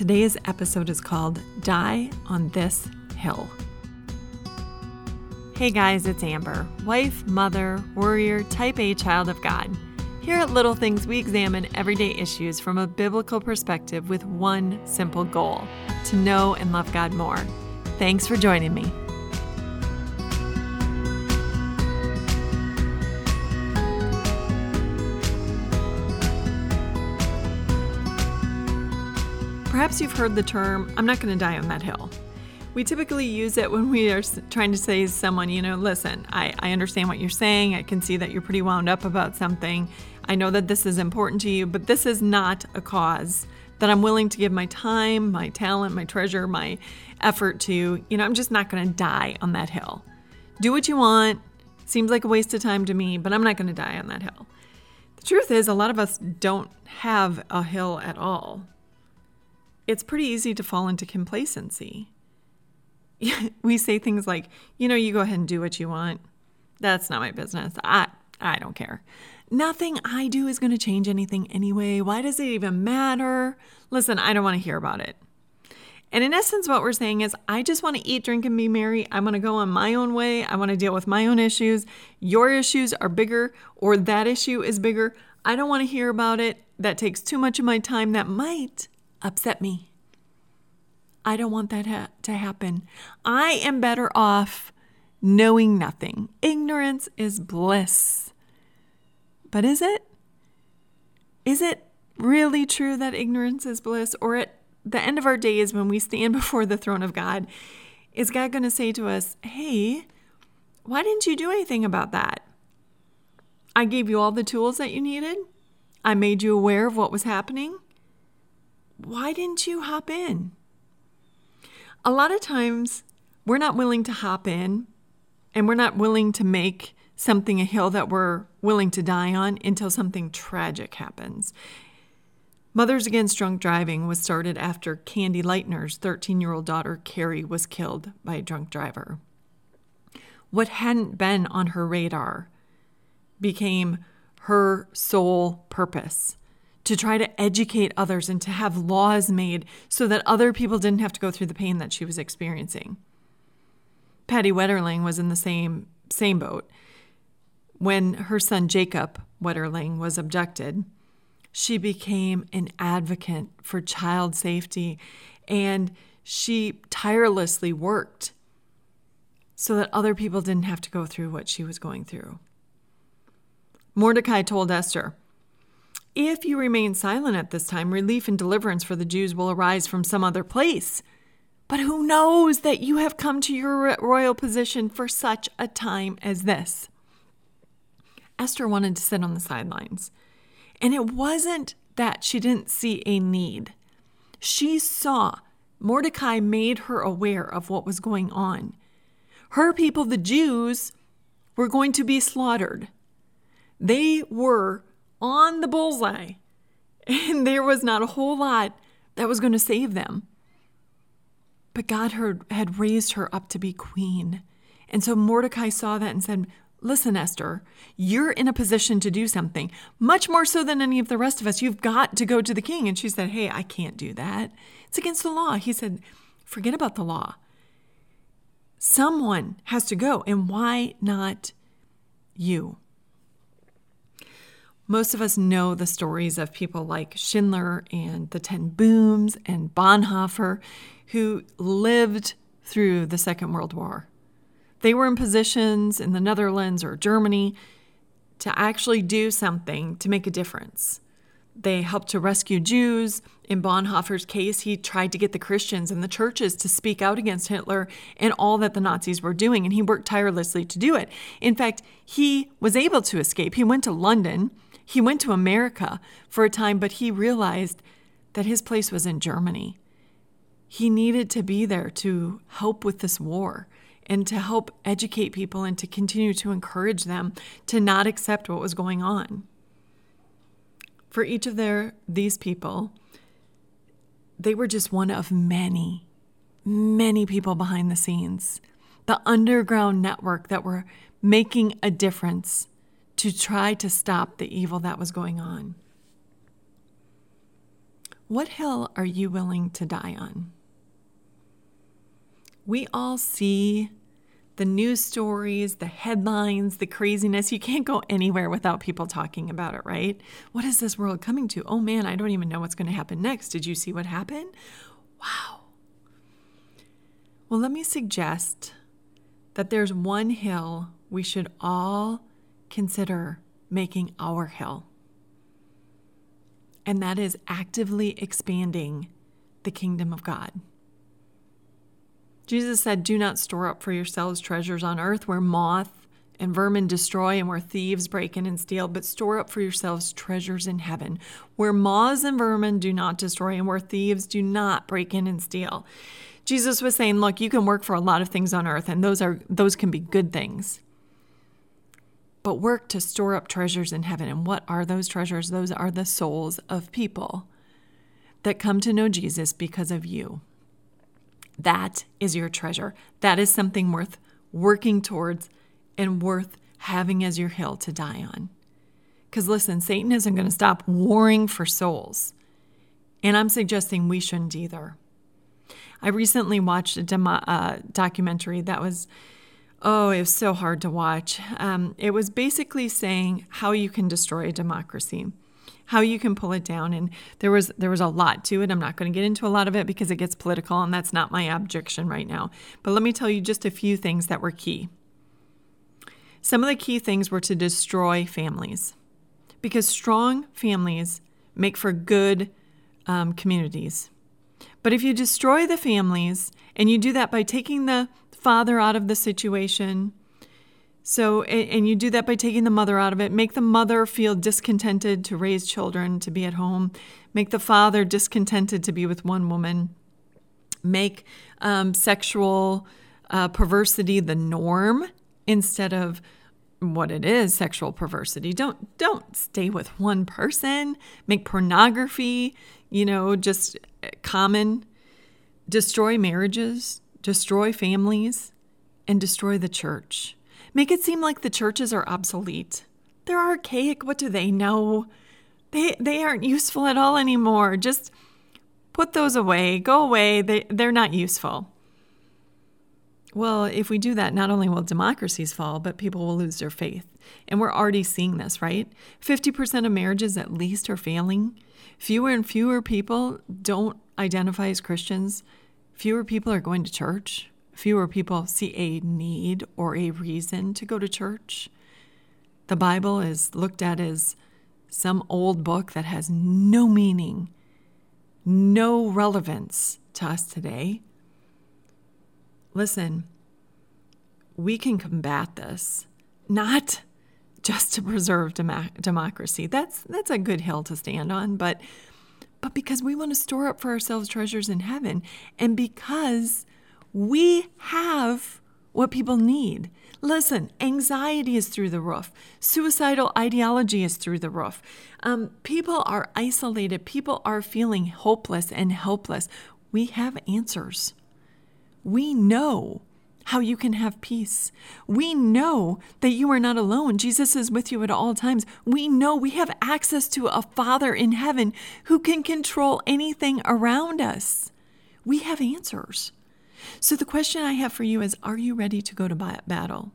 Today's episode is called Die on This Hill. Hey guys, it's Amber, wife, mother, warrior, type A child of God. Here at Little Things, we examine everyday issues from a biblical perspective with one simple goal to know and love God more. Thanks for joining me. Perhaps you've heard the term, I'm not going to die on that hill. We typically use it when we are trying to say to someone, you know, listen, I, I understand what you're saying. I can see that you're pretty wound up about something. I know that this is important to you, but this is not a cause that I'm willing to give my time, my talent, my treasure, my effort to. You know, I'm just not going to die on that hill. Do what you want. Seems like a waste of time to me, but I'm not going to die on that hill. The truth is, a lot of us don't have a hill at all it's pretty easy to fall into complacency. we say things like, you know, you go ahead and do what you want. That's not my business. I I don't care. Nothing I do is going to change anything anyway. Why does it even matter? Listen, I don't want to hear about it. And in essence, what we're saying is, I just want to eat, drink, and be merry. I want to go on my own way. I want to deal with my own issues. Your issues are bigger, or that issue is bigger. I don't want to hear about it. That takes too much of my time. That might upset me. I don't want that ha- to happen. I am better off knowing nothing. Ignorance is bliss. But is it? Is it really true that ignorance is bliss? Or at the end of our days, when we stand before the throne of God, is God going to say to us, Hey, why didn't you do anything about that? I gave you all the tools that you needed. I made you aware of what was happening why didn't you hop in? A lot of times we're not willing to hop in and we're not willing to make something a hill that we're willing to die on until something tragic happens. Mothers Against Drunk Driving was started after Candy Lightner's 13 year old daughter, Cari, was killed by a drunk driver. What hadn't been on her radar became her sole purpose to try to educate others and to have laws made so that other people didn't have to go through the pain that she was experiencing. Patty Wetterling was in the same same boat. When her son Jacob Wetterling was abducted, she became an advocate for child safety and she tirelessly worked so that other people didn't have to go through what she was going through. Mordecai told Esther, if you remain silent at this time, relief and deliverance for the Jews will arise from some other place. But who knows that you have come to your royal position for such a time as this? Esther wanted to sit on the sidelines. And it wasn't that she didn't see a need. She saw Mordecai made her aware of what was going on. Her people, the Jews, were going to be slaughtered. They were on the bullseye. And there was not a whole lot that was going to save them. But God had raised her up to be queen. And so Mordecai saw that and said, Listen, Esther, you're in a position to do something, much more so than any of the rest of us. You've got to go to the king. And she said, Hey, I can't do that. It's against the law. He said, Forget about the law. Someone has to go. And why not you? Most of us know the stories of people like Schindler and the Ten Booms and Bonhoeffer who lived through the Second World War. They were in positions in the Netherlands or Germany to actually do something to make a difference. They helped to rescue Jews. In Bonhoeffer's case, he tried to get the Christians and the churches to speak out against Hitler and all that the Nazis were doing, and he worked tirelessly to do it. In fact, he was able to escape. He went to London he went to America for a time, but he realized that his place was in Germany. He needed to be there to help with this war and to help educate people and to continue to encourage them to not accept what was going on. For each of their these people, they were just one of many, many people behind the scenes. The underground network that were making a difference to try to stop the evil that was going on. What hill are you willing to die on? We all see the news stories, the headlines, the craziness. You can't go anywhere without people talking about it, right? What is this world coming to? Oh man, I don't even know what's going to happen next. Did you see what happened? Wow. Well, let me suggest that there's one hill we should all consider making our hill. And that is actively expanding the kingdom of God. Jesus said, Do not store up for yourselves treasures on earth where moth and vermin destroy and where thieves break in and steal, but store up for yourselves treasures in heaven where moths and vermin do not destroy and where thieves do not break in and steal. Jesus was saying, Look, you can work for a lot of things on earth, and those are those can be good things. But work to store up treasures in heaven. And what are those treasures? Those are the souls of people that come to know Jesus because of you. That is your treasure. That is something worth working towards and worth having as your hill to die on. Because listen, Satan isn't going to stop warring for souls. And I'm suggesting we shouldn't either. I recently watched a demo- uh, documentary that was, oh, it was so hard to watch. Um, it was basically saying how you can destroy a democracy how you can pull it down. And there was there was a lot to it. I'm not going to get into a lot of it because it gets political and that's not my objection right now. But let me tell you just a few things that were key. Some of the key things were to destroy families because strong families make for good um, communities. But if you destroy the families and you do that by taking the father out of the situation so, and you do that by taking the mother out of it. Make the mother feel discontented to raise children, to be at home. Make the father discontented to be with one woman. Make um, sexual uh, perversity the norm instead of what it is sexual perversity don't don't stay with one person make pornography you know just uh, common destroy marriages destroy families and destroy the church make it seem like the churches are obsolete. They're archaic. What do they know? They, they aren't useful at all anymore. Just put those away. Go away. They, they're not useful. Well, if we do that, not only will democracies fall, but people will lose their faith. And we're already seeing this, right? 50% of marriages at least are failing. Fewer and fewer people don't identify as Christians. Fewer people are going to church fewer people see a need or a reason to go to church. The Bible is looked at as some old book that has no meaning, no relevance to us today. Listen, we can combat this, not just to preserve dem- democracy. That's that's a good hill to stand on, but but because we want to store up for ourselves treasures in heaven and because we have what people need. Listen, anxiety is through the roof. Suicidal ideology is through the roof. Um, people are isolated. People are feeling hopeless and helpless. We have answers. We know how you can have peace. We know that you are not alone. Jesus is with you at all times. We know we have access to a Father in heaven who can control anything around us. We have answers. So, the question I have for you is Are you ready to go to battle?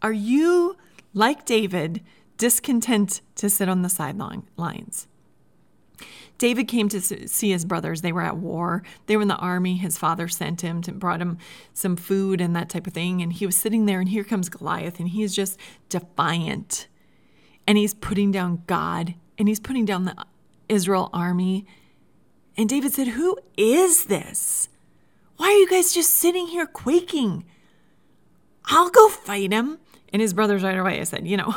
Are you, like David, discontent to sit on the sidelines? David came to see his brothers. They were at war. They were in the army. His father sent him to brought him some food and that type of thing. And he was sitting there, and here comes Goliath, and he is just defiant. And he's putting down God, and he's putting down the Israel army. And David said, Who is this? Why are you guys just sitting here quaking? I'll go fight him. And his brothers right away I said, You know,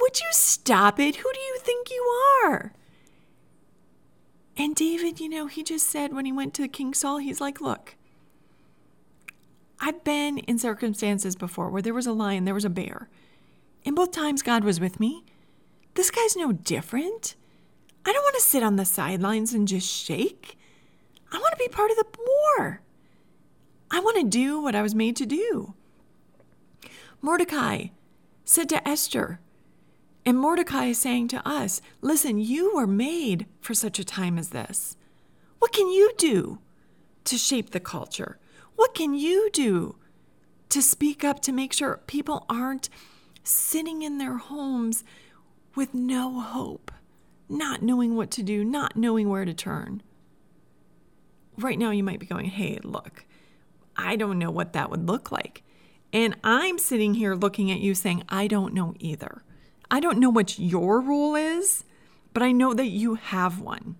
would you stop it? Who do you think you are? And David, you know, he just said when he went to King Saul, he's like, Look, I've been in circumstances before where there was a lion, there was a bear. And both times God was with me. This guy's no different. I don't want to sit on the sidelines and just shake. I want to be part of the war. I want to do what I was made to do. Mordecai said to Esther, And Mordecai is saying to us, listen, you were made for such a time as this. What can you do to shape the culture? What can you do to speak up to make sure people aren't sitting in their homes with no hope, not knowing what to do, not knowing where to turn? Right now, you might be going, hey, look, I don't know what that would look like. And I'm sitting here looking at you saying, I don't know either. I don't know what your role is, but I know that you have one.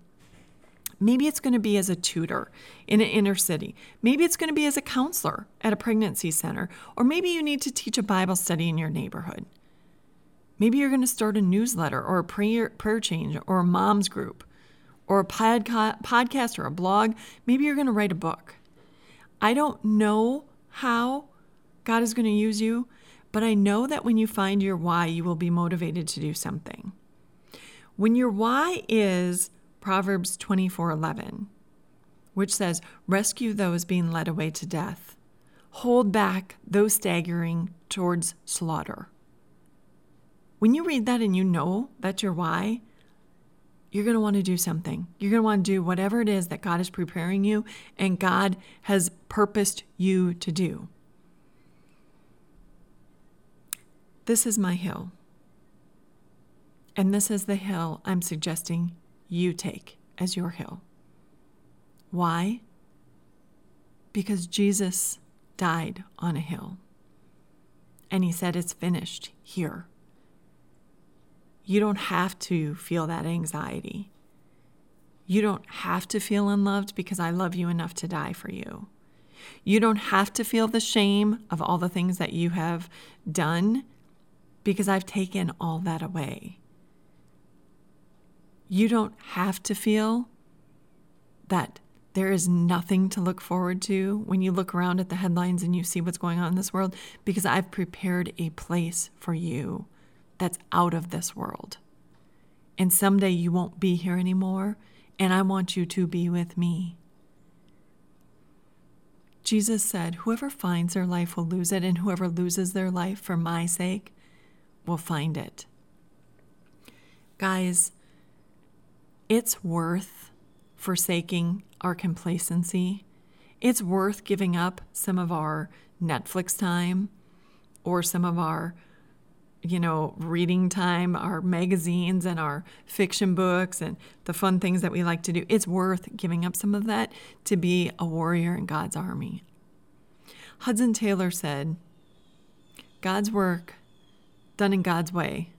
Maybe it's going to be as a tutor in an inner city. Maybe it's going to be as a counselor at a pregnancy center. Or maybe you need to teach a Bible study in your neighborhood. Maybe you're going to start a newsletter or a prayer, prayer change or a mom's group or a podca- podcast or a blog. Maybe you're going to write a book. I don't know how God is going to use you, but I know that when you find your why, you will be motivated to do something. When your why is Proverbs 24:11, which says, "Rescue those being led away to death. Hold back those staggering towards slaughter." When you read that and you know that's your why, you're going to want to do something. You're going to want to do whatever it is that God is preparing you and God has purposed you to do. This is my hill. And this is the hill I'm suggesting you take as your hill. Why? Because Jesus died on a hill. And he said, It's finished here. You don't have to feel that anxiety. You don't have to feel unloved because I love you enough to die for you. You don't have to feel the shame of all the things that you have done because I've taken all that away. You don't have to feel that there is nothing to look forward to when you look around at the headlines and you see what's going on in this world because I've prepared a place for you that's out of this world. And someday you won't be here anymore, and I want you to be with me. Jesus said, Whoever finds their life will lose it, and whoever loses their life for my sake will find it. Guys, it's worth forsaking our complacency. It's worth giving up some of our Netflix time or some of our you know, reading time, our magazines and our fiction books and the fun things that we like to do. It's worth giving up some of that to be a warrior in God's army. Hudson Taylor said, God's work done in God's way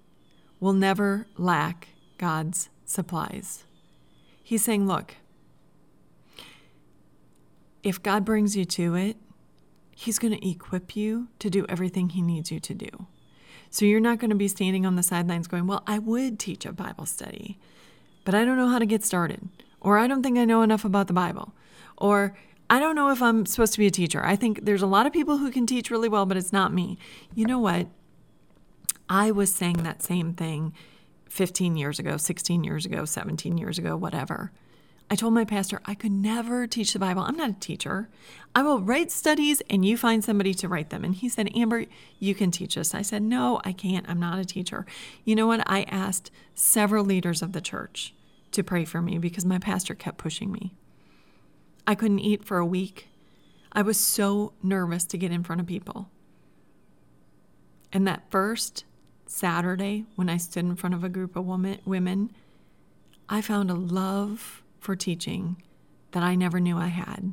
will never lack God's supplies. He's saying, look, if God brings you to it, He's going to equip you to do everything He needs you to do. So you're not going to be standing on the sidelines going, Well, I would teach a Bible study, but I don't know how to get started. Or I don't think I know enough about the Bible. Or I don't know if I'm supposed to be a teacher. I think there's a lot of people who can teach really well, but it's not me. You know what? I was saying that same thing 15 years ago, 16 years ago, 17 years ago, whatever. I told my pastor I could never teach the Bible. I'm not a teacher. I will write studies and you find somebody to write them. And he said, Amber, you can teach us. I said, No, I can't. I'm not a teacher. You know what? I asked several leaders of the church to pray for me because my pastor kept pushing me. I couldn't eat for a week. I was so nervous to get in front of people. And that first Saturday, when I stood in front of a group of woman, women, I found a love for teaching that I never knew I had.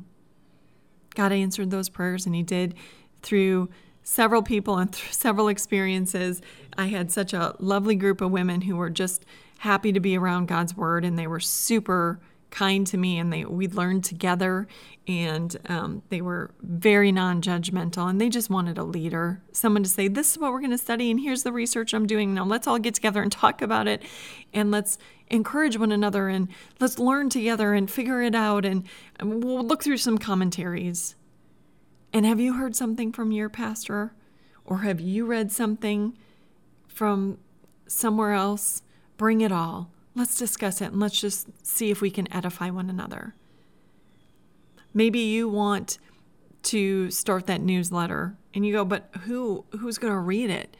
God answered those prayers, and He did through several people and through several experiences. I had such a lovely group of women who were just happy to be around God's Word, and they were super kind to me and they we learned together and um, they were very non-judgmental and they just wanted a leader someone to say this is what we're going to study and here's the research i'm doing. Now let's all get together and talk about it and let's encourage one another and let's learn together and figure it out and, and we'll look through some commentaries. And have you heard something from your pastor? Or have you read something from somewhere else? Bring it all Let's discuss it and let's just see if we can edify one another. Maybe you want to start that newsletter and you go, but who who's going to read it?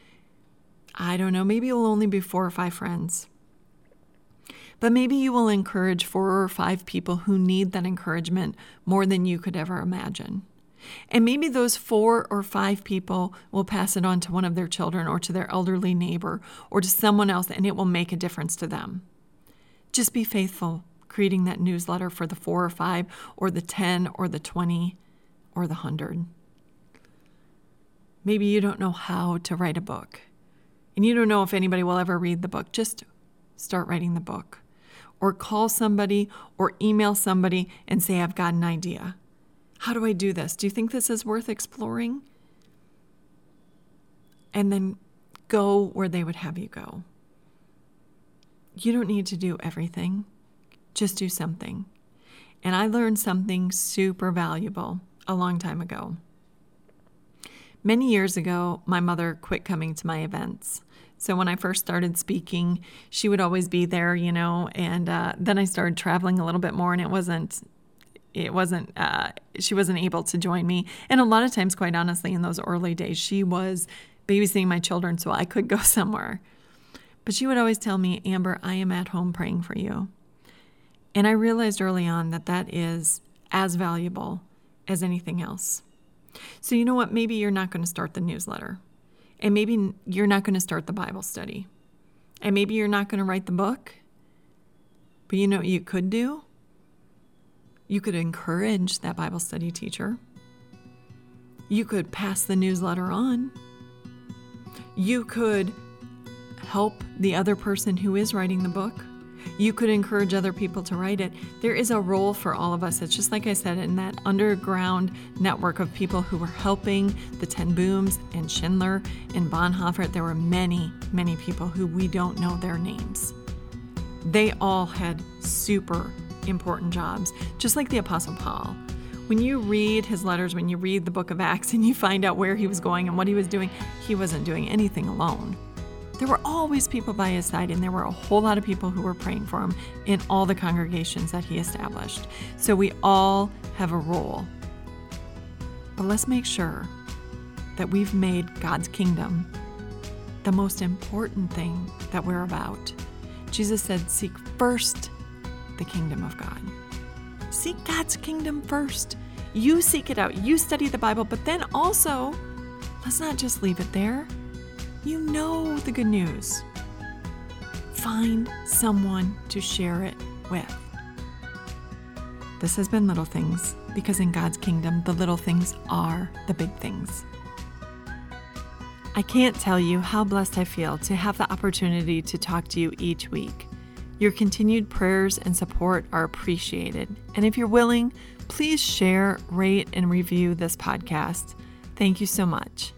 I don't know, maybe it will only be four or five friends. But maybe you will encourage four or five people who need that encouragement more than you could ever imagine. And maybe those four or five people will pass it on to one of their children or to their elderly neighbor or to someone else, and it will make a difference to them. Just be faithful creating that newsletter for the four or five or the 10 or the 20 or the 100. Maybe you don't know how to write a book and you don't know if anybody will ever read the book. Just start writing the book or call somebody or email somebody and say, I've got an idea. How do I do this? Do you think this is worth exploring? And then go where they would have you go. You don't need to do everything, just do something. And I learned something super valuable a long time ago. Many years ago, my mother quit coming to my events. So when I first started speaking, she would always be there, you know, and uh, then I started traveling a little bit more, and it wasn't. It wasn't, uh, she wasn't able to join me. And a lot of times, quite honestly, in those early days, she was babysitting my children so I could go somewhere. But she would always tell me, Amber, I am at home praying for you. And I realized early on that that is as valuable as anything else. So, you know what? Maybe you're not going to start the newsletter. And maybe you're not going to start the Bible study. And maybe you're not going to write the book. But you know what you could do? You could encourage that Bible study teacher. You could pass the newsletter on. You could help the other person who is writing the book. You could encourage other people to write it. There is a role for all of us. It's just like I said in that underground network of people who were helping the Ten Booms and Schindler and Bonhoeffer. There were many, many people who we don't know their names. They all had super important jobs, just like the Apostle Paul. When you read his letters, when you read the book of Acts and you find out where he was going and what he was doing, he wasn't doing anything alone. There were always people by his side, and there were a whole lot of people who were praying for him in all the congregations that he established. So we all have a role. But let's make sure that we've made God's kingdom the most important thing that we're about. Jesus said, Seek first the kingdom of God. Seek God's kingdom first. You seek it out, you study the Bible, but then also, let's not just leave it there you know the good news. Find someone to share it with. This has been Little Things because in God's kingdom, the little things are the big things. I can't tell you how blessed I feel to have the opportunity to talk to you each week. Your continued prayers and support are appreciated. And if you're willing, please share, rate, and review this podcast. Thank you so much.